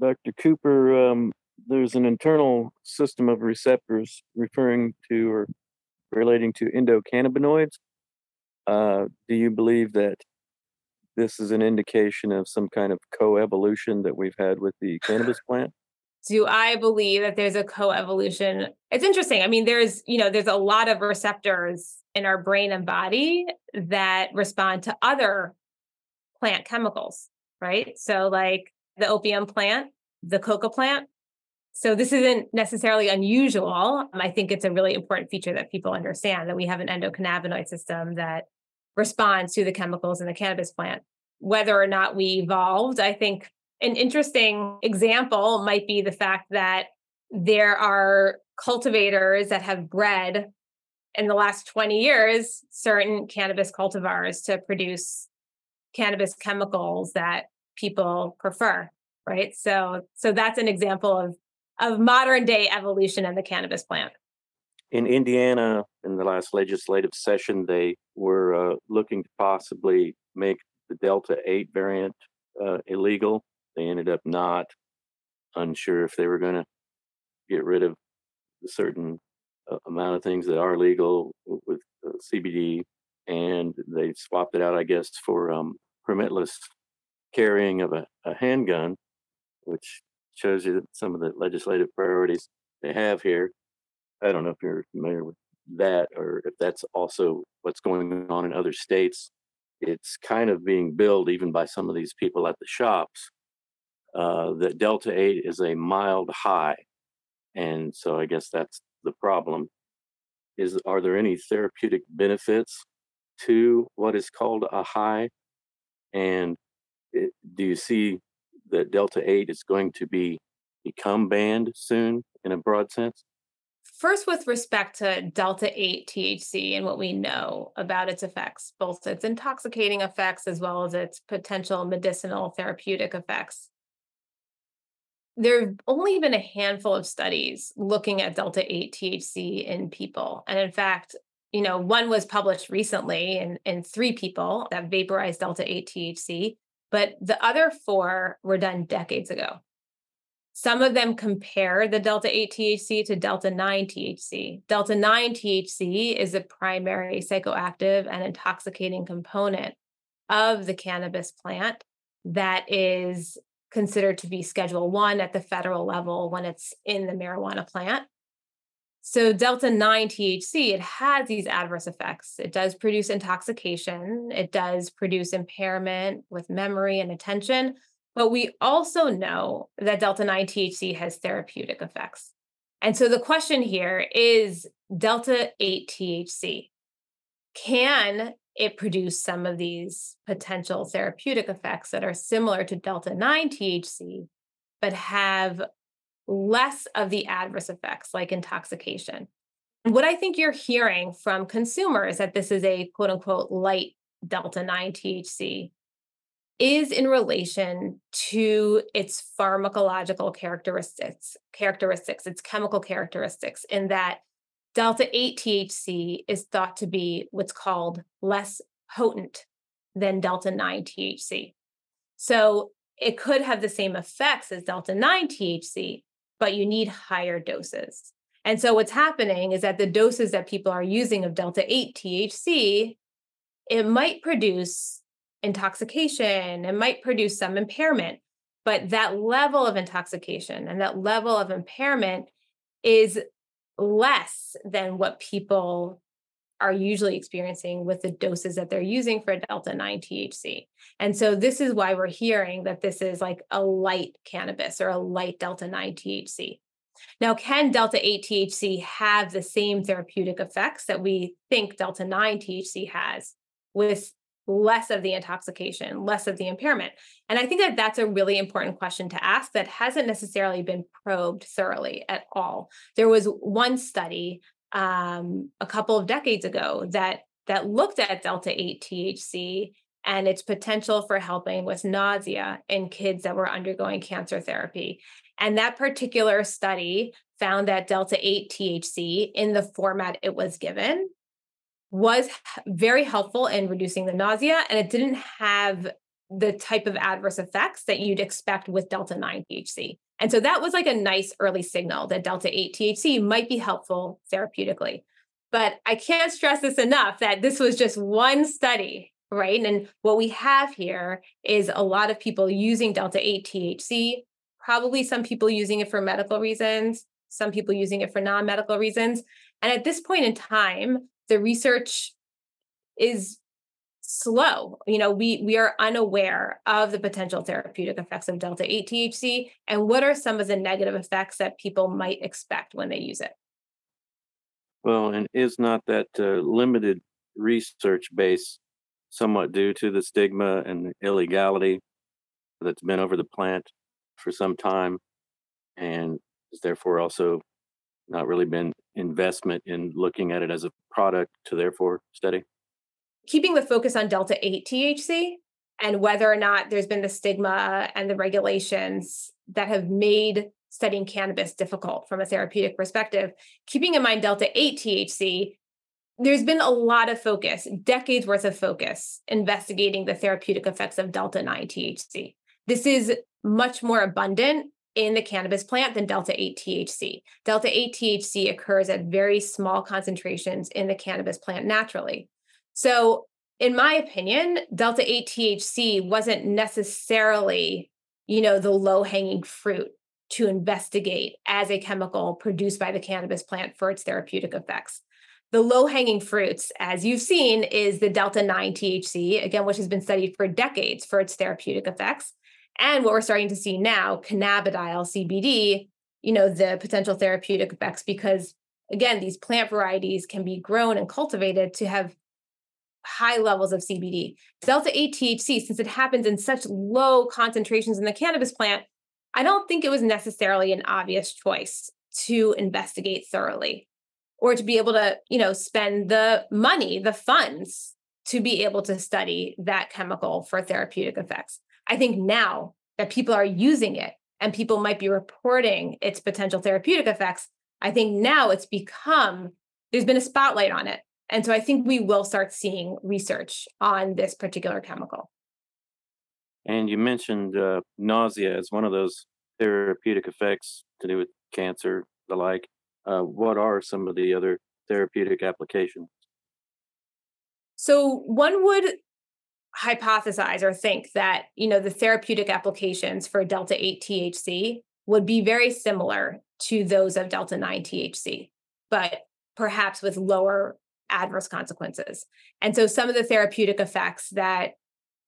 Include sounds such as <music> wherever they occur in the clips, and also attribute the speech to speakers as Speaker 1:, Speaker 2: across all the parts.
Speaker 1: Dr. Cooper, um, there's an internal system of receptors referring to or relating to endocannabinoids. Uh, do you believe that this is an indication of some kind of coevolution that we've had with the cannabis <sighs> plant?
Speaker 2: Do I believe that there's a coevolution? It's interesting. I mean, there's, you know, there's a lot of receptors in our brain and body that respond to other plant chemicals, right? So like the opium plant, the coca plant. So this isn't necessarily unusual. Um, I think it's a really important feature that people understand that we have an endocannabinoid system that responds to the chemicals in the cannabis plant. Whether or not we evolved, I think an interesting example might be the fact that there are cultivators that have bred in the last 20 years certain cannabis cultivars to produce cannabis chemicals that people prefer right? So so that's an example of of modern day evolution in the cannabis plant.
Speaker 1: In indiana in the last legislative session they were uh, looking to possibly make the delta 8 variant uh, illegal. They ended up not. Unsure if they were going to get rid of a certain uh, amount of things that are legal with uh, cbd and they swapped it out i guess for um, permitless carrying of a, a handgun, which shows you some of the legislative priorities they have here. I don't know if you're familiar with that or if that's also what's going on in other states. It's kind of being billed even by some of these people at the shops uh, that Delta 8 is a mild high. And so I guess that's the problem. Is are there any therapeutic benefits to what is called a high? And it, do you see that Delta 8 is going to be become banned soon in a broad sense?
Speaker 2: First, with respect to Delta 8 THC and what we know about its effects, both its intoxicating effects as well as its potential medicinal therapeutic effects. There have only been a handful of studies looking at Delta 8 THC in people. And in fact, you know, one was published recently in, in three people that vaporized Delta 8 THC, but the other four were done decades ago. Some of them compare the Delta 8 THC to Delta 9 THC. Delta 9 THC is a primary psychoactive and intoxicating component of the cannabis plant that is considered to be schedule 1 at the federal level when it's in the marijuana plant so, Delta 9 THC, it has these adverse effects. It does produce intoxication, it does produce impairment with memory and attention. But we also know that Delta 9 THC has therapeutic effects. And so the question here is Delta 8 THC. Can it produce some of these potential therapeutic effects that are similar to Delta 9 THC, but have less of the adverse effects like intoxication. What mm-hmm. I think you're hearing from consumers that this is a quote unquote light delta 9 THC is in relation to its pharmacological characteristics, characteristics, its chemical characteristics, in that delta 8 THC is thought to be what's called less potent than delta 9 THC. So it could have the same effects as delta 9 THC, but you need higher doses. And so what's happening is that the doses that people are using of delta 8 THC, it might produce intoxication, it might produce some impairment, but that level of intoxication and that level of impairment is less than what people are usually experiencing with the doses that they're using for delta 9 THC. And so this is why we're hearing that this is like a light cannabis or a light delta 9 THC. Now, can delta 8 THC have the same therapeutic effects that we think delta 9 THC has with less of the intoxication, less of the impairment? And I think that that's a really important question to ask that hasn't necessarily been probed thoroughly at all. There was one study um, a couple of decades ago that that looked at delta 8 THC and its potential for helping with nausea in kids that were undergoing cancer therapy. And that particular study found that delta 8 THC in the format it was given was very helpful in reducing the nausea and it didn't have the type of adverse effects that you'd expect with delta 9 THC. And so that was like a nice early signal that delta 8 THC might be helpful therapeutically. But I can't stress this enough that this was just one study, right? And what we have here is a lot of people using delta 8 THC, probably some people using it for medical reasons, some people using it for non medical reasons. And at this point in time, the research is slow. You know, we we are unaware of the potential therapeutic effects of delta 8 THC and what are some of the negative effects that people might expect when they use it.
Speaker 1: Well, and is not that uh, limited research base somewhat due to the stigma and illegality that's been over the plant for some time and is therefore also not really been investment in looking at it as a product to therefore study?
Speaker 2: Keeping the focus on delta 8 THC and whether or not there's been the stigma and the regulations that have made studying cannabis difficult from a therapeutic perspective, keeping in mind delta 8 THC, there's been a lot of focus, decades worth of focus, investigating the therapeutic effects of delta 9 THC. This is much more abundant in the cannabis plant than delta 8 THC. Delta 8 THC occurs at very small concentrations in the cannabis plant naturally. So, in my opinion, delta 8 THC wasn't necessarily, you know, the low-hanging fruit to investigate as a chemical produced by the cannabis plant for its therapeutic effects. The low-hanging fruits, as you've seen, is the delta 9 THC, again, which has been studied for decades for its therapeutic effects. And what we're starting to see now, cannabidiol CBD, you know, the potential therapeutic effects because again, these plant varieties can be grown and cultivated to have high levels of CBD. Delta 8 THC, since it happens in such low concentrations in the cannabis plant, I don't think it was necessarily an obvious choice to investigate thoroughly or to be able to, you know, spend the money, the funds to be able to study that chemical for therapeutic effects. I think now that people are using it and people might be reporting its potential therapeutic effects, I think now it's become there's been a spotlight on it and so I think we will start seeing research on this particular chemical.
Speaker 1: And you mentioned uh, nausea as one of those therapeutic effects to do with cancer, the like. Uh, what are some of the other therapeutic applications?
Speaker 2: So one would hypothesize or think that you know the therapeutic applications for delta 8 THC would be very similar to those of delta 9 THC, but perhaps with lower adverse consequences. And so some of the therapeutic effects that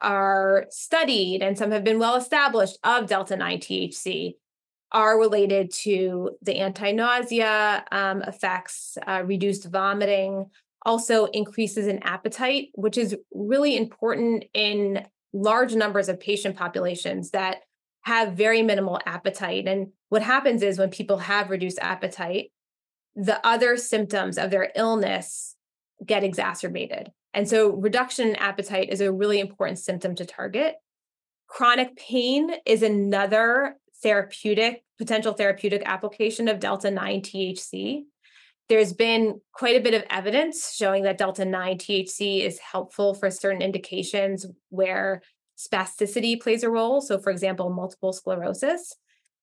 Speaker 2: are studied and some have been well established of delta 9 THC are related to the anti nausea um, effects, uh, reduced vomiting, also increases in appetite, which is really important in large numbers of patient populations that have very minimal appetite. And what happens is when people have reduced appetite, the other symptoms of their illness get exacerbated. And so, reduction in appetite is a really important symptom to target. Chronic pain is another therapeutic, potential therapeutic application of Delta 9 THC. There's been quite a bit of evidence showing that Delta 9 THC is helpful for certain indications where spasticity plays a role. So, for example, multiple sclerosis,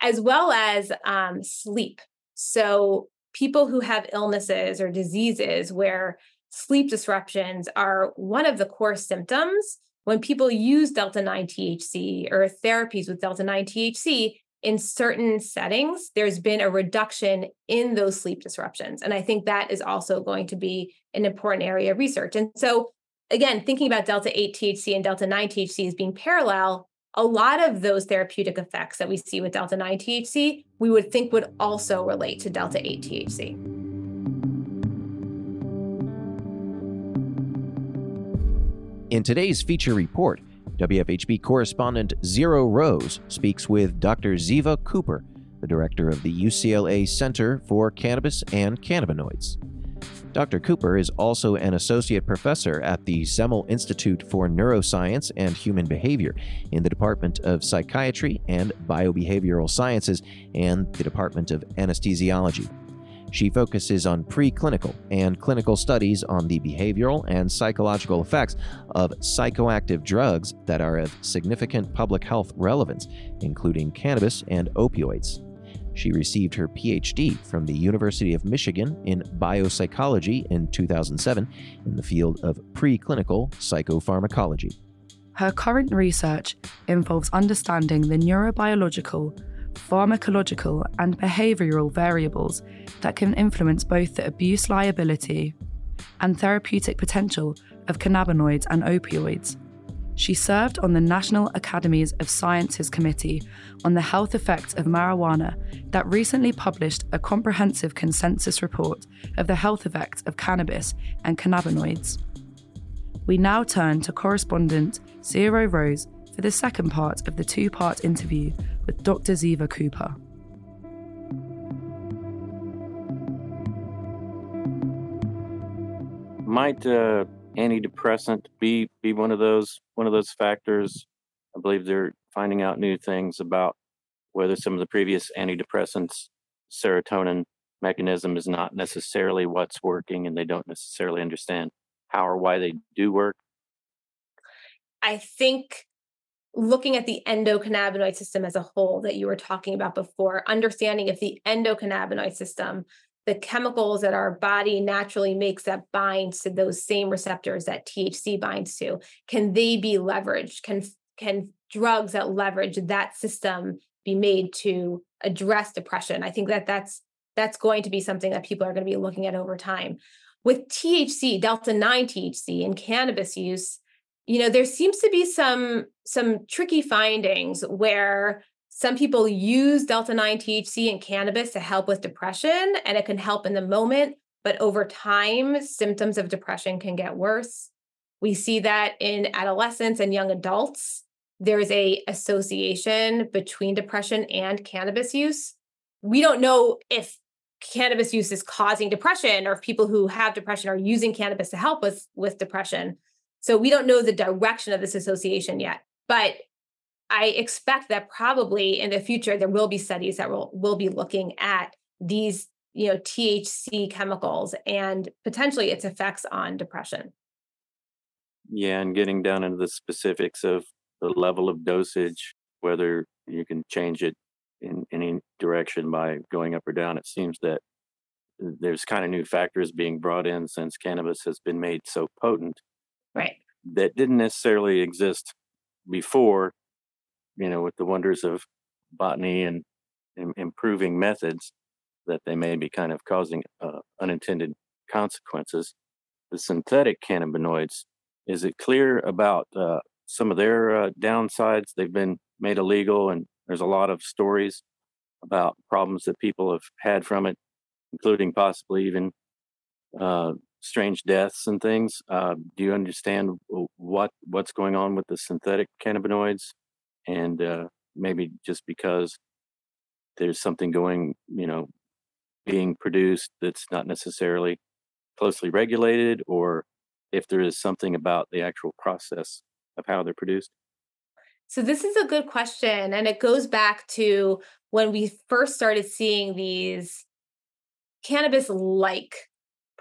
Speaker 2: as well as um, sleep. So, people who have illnesses or diseases where sleep disruptions are one of the core symptoms when people use delta 9 THC or therapies with delta 9 THC in certain settings, there's been a reduction in those sleep disruptions. And I think that is also going to be an important area of research. And so, again, thinking about delta 8 THC and delta 9 THC as being parallel, a lot of those therapeutic effects that we see with delta 9 THC, we would think would also relate to delta 8 THC.
Speaker 3: In today's feature report, WFHB correspondent Zero Rose speaks with Dr. Ziva Cooper, the director of the UCLA Center for Cannabis and Cannabinoids. Dr. Cooper is also an associate professor at the Semel Institute for Neuroscience and Human Behavior in the Department of Psychiatry and Biobehavioral Sciences and the Department of Anesthesiology. She focuses on preclinical and clinical studies on the behavioral and psychological effects of psychoactive drugs that are of significant public health relevance, including cannabis and opioids. She received her PhD from the University of Michigan in biopsychology in 2007 in the field of preclinical psychopharmacology.
Speaker 4: Her current research involves understanding the neurobiological, pharmacological, and behavioral variables that can influence both the abuse liability and therapeutic potential of cannabinoids and opioids. She served on the National Academies of Sciences Committee on the Health Effects of Marijuana that recently published a comprehensive consensus report of the health effects of cannabis and cannabinoids. We now turn to correspondent Zero Rose for the second part of the two part interview with Dr. Ziva Cooper.
Speaker 1: Might uh, antidepressant be be one of those one of those factors? I believe they're finding out new things about whether some of the previous antidepressants serotonin mechanism is not necessarily what's working and they don't necessarily understand how or why they do work
Speaker 2: I think looking at the endocannabinoid system as a whole that you were talking about before, understanding if the endocannabinoid system, the chemicals that our body naturally makes that binds to those same receptors that THC binds to, can they be leveraged? Can can drugs that leverage that system be made to address depression? I think that that's that's going to be something that people are going to be looking at over time. With THC, delta 9 THC and cannabis use, you know there seems to be some some tricky findings where some people use delta 9 THC and cannabis to help with depression and it can help in the moment but over time symptoms of depression can get worse. We see that in adolescents and young adults. There's a association between depression and cannabis use. We don't know if cannabis use is causing depression or if people who have depression are using cannabis to help with with depression so we don't know the direction of this association yet, but I expect that probably in the future there will be studies that will will be looking at these you know THC chemicals and potentially its effects on depression.
Speaker 1: Yeah, and getting down into the specifics of the level of dosage, whether you can change it in any direction by going up or down. It seems that there's kind of new factors being brought in since cannabis has been made so potent
Speaker 2: right.
Speaker 1: that didn't necessarily exist before you know with the wonders of botany and, and improving methods that they may be kind of causing uh, unintended consequences. The synthetic cannabinoids is it clear about uh, some of their uh, downsides? They've been made illegal and there's a lot of stories about problems that people have had from it including possibly even uh, strange deaths and things. Uh, do you understand what what's going on with the synthetic cannabinoids, and uh, maybe just because there's something going, you know, being produced that's not necessarily closely regulated, or if there is something about the actual process of how they're produced?
Speaker 2: So, this is a good question. And it goes back to when we first started seeing these cannabis like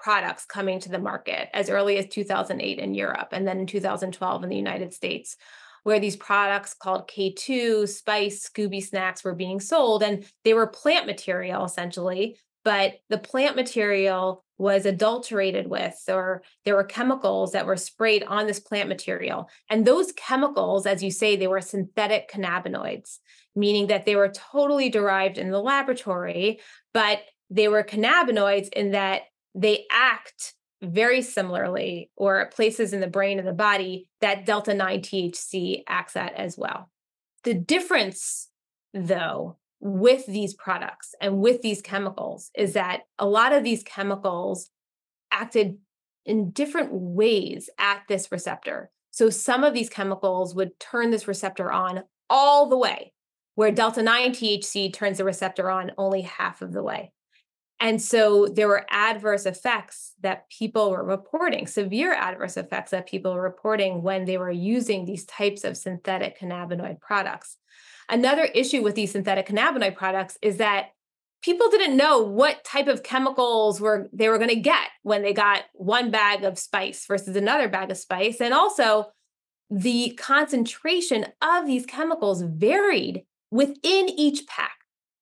Speaker 2: products coming to the market as early as 2008 in Europe and then in 2012 in the United States, where these products called K2, Spice, Scooby Snacks were being sold. And they were plant material essentially, but the plant material was adulterated with, or there were chemicals that were sprayed on this plant material. And those chemicals, as you say, they were synthetic cannabinoids, meaning that they were totally derived in the laboratory, but they were cannabinoids in that they act very similarly or places in the brain and the body that delta 9 THC acts at as well. The difference, though, with these products and with these chemicals is that a lot of these chemicals acted in different ways at this receptor. So some of these chemicals would turn this receptor on all the way, where delta 9 THC turns the receptor on only half of the way. And so there were adverse effects that people were reporting, severe adverse effects that people were reporting when they were using these types of synthetic cannabinoid products. Another issue with these synthetic cannabinoid products is that people didn't know what type of chemicals were they were going to get when they got one bag of spice versus another bag of spice and also the concentration of these chemicals varied within each pack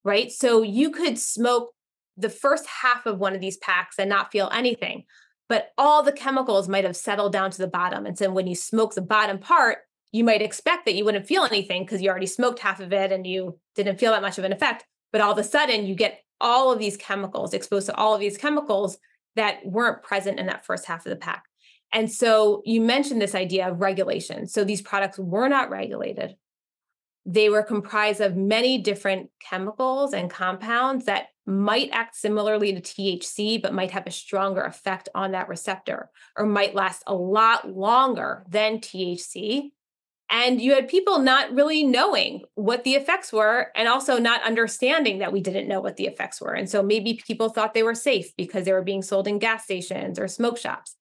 Speaker 2: right so you could smoke the first half of one of these packs and not feel anything but all the chemicals might have settled down to the bottom and so when you smoke the bottom part you might expect that you wouldn't feel anything because you already smoked half of it and you didn't feel that much of an effect but all of a sudden, you get all of these chemicals exposed to all of these chemicals that weren't present in that first half of the pack. And so you mentioned this idea of regulation. So these products were not regulated. They were comprised of many different chemicals and compounds that might act similarly to THC, but might have a stronger effect on that receptor or might last a lot longer than THC and you had people not really knowing what the effects were and also not understanding that we didn't know what the effects were. And so maybe people thought they were safe because they were being sold in gas stations or smoke shops.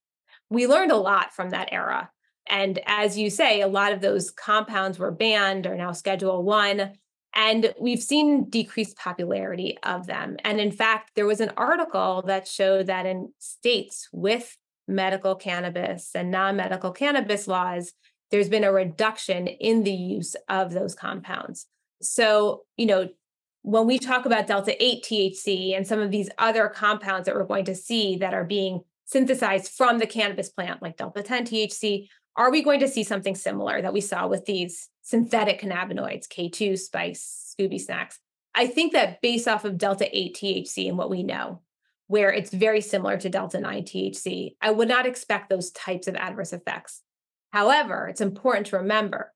Speaker 2: We learned a lot from that era. And as you say, a lot of those compounds were banned or now Schedule One. And we've seen decreased popularity of them. And in fact, there was an article that showed that in states with medical cannabis and non medical cannabis laws, there's been a reduction in the use of those compounds. So, you know, when we talk about delta 8 THC and some of these other compounds that we're going to see that are being synthesized from the cannabis plant, like delta 10 THC, are we going to see something similar that we saw with these synthetic cannabinoids, K2, spice, Scooby snacks? I think that based off of delta 8 THC and what we know, where it's very similar to delta 9 THC, I would not expect those types of adverse effects. However, it's important to remember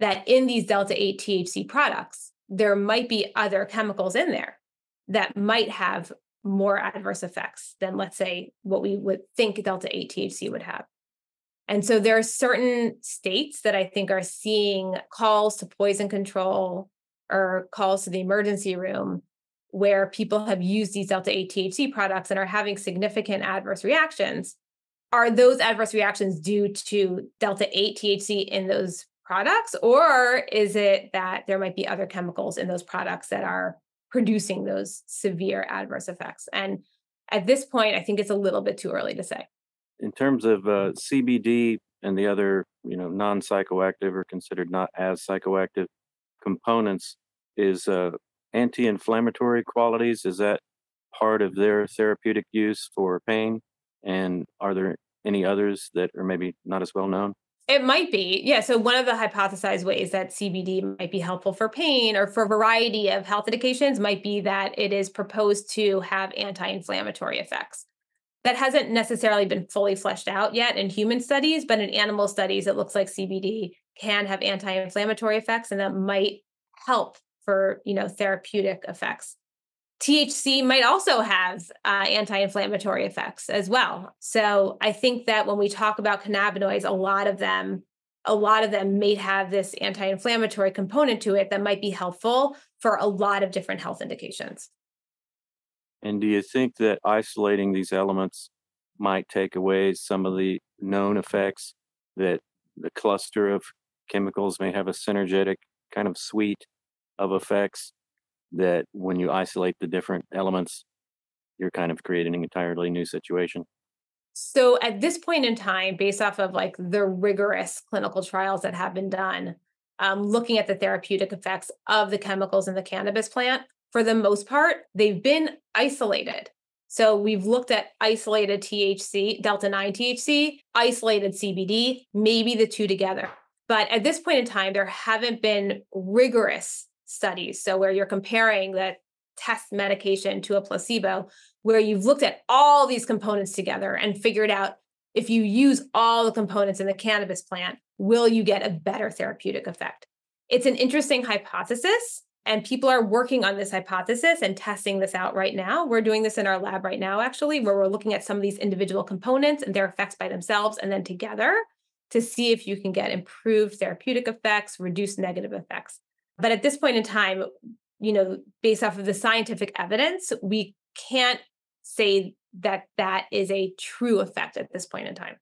Speaker 2: that in these delta 8 THC products, there might be other chemicals in there that might have more adverse effects than, let's say, what we would think delta 8 THC would have. And so there are certain states that I think are seeing calls to poison control or calls to the emergency room where people have used these delta 8 THC products and are having significant adverse reactions. Are those adverse reactions due to delta 8 THC in those products or is it that there might be other chemicals in those products that are producing those severe adverse effects? And at this point i think it's a little bit too early to say
Speaker 1: in terms of uh, cbd and the other you know non-psychoactive or considered not as psychoactive components is uh, anti-inflammatory qualities is that part of their therapeutic use for pain and are there any others that are maybe not as well known?
Speaker 2: It might be. Yeah. So, one of the hypothesized ways that CBD might be helpful for pain or for a variety of health indications might be that it is proposed to have anti inflammatory effects. That hasn't necessarily been fully fleshed out yet in human studies, but in animal studies, it looks like CBD can have anti inflammatory effects and that might help for you know therapeutic effects THC might also have uh, anti inflammatory effects as well. So I think that when we talk about cannabinoids, a lot of them, a lot of them may have this anti inflammatory component to it that might be helpful for a lot of different health indications.
Speaker 1: And do you think that isolating these elements might take away some of the known effects that the cluster of chemicals may have a synergetic kind of suite of effects that when you isolate the different elements, you're kind of creating an entirely new situation.
Speaker 2: So at this point in time, based off of like the rigorous clinical trials that have been done, um, looking at the therapeutic effects of the chemicals in the cannabis plant, for the most part, they've been isolated. So we've looked at isolated THC, delta 9 THC, isolated CBD, maybe the two together. But at this point in time, there haven't been rigorous studies. So, where you're comparing the test medication to a placebo, where you've looked at all these components together and figured out if you use all the components in the cannabis plant, will you get a better therapeutic effect? It's an interesting hypothesis, and people are working on this hypothesis and testing this out right now. We're doing this in our lab right now, actually, where we're looking at some of these individual components and their effects by themselves and then together to see if you can get improved therapeutic effects, reduce negative effects. But at this point in time, you know, based off of the scientific evidence, we can't say that that is a true effect at this point in time.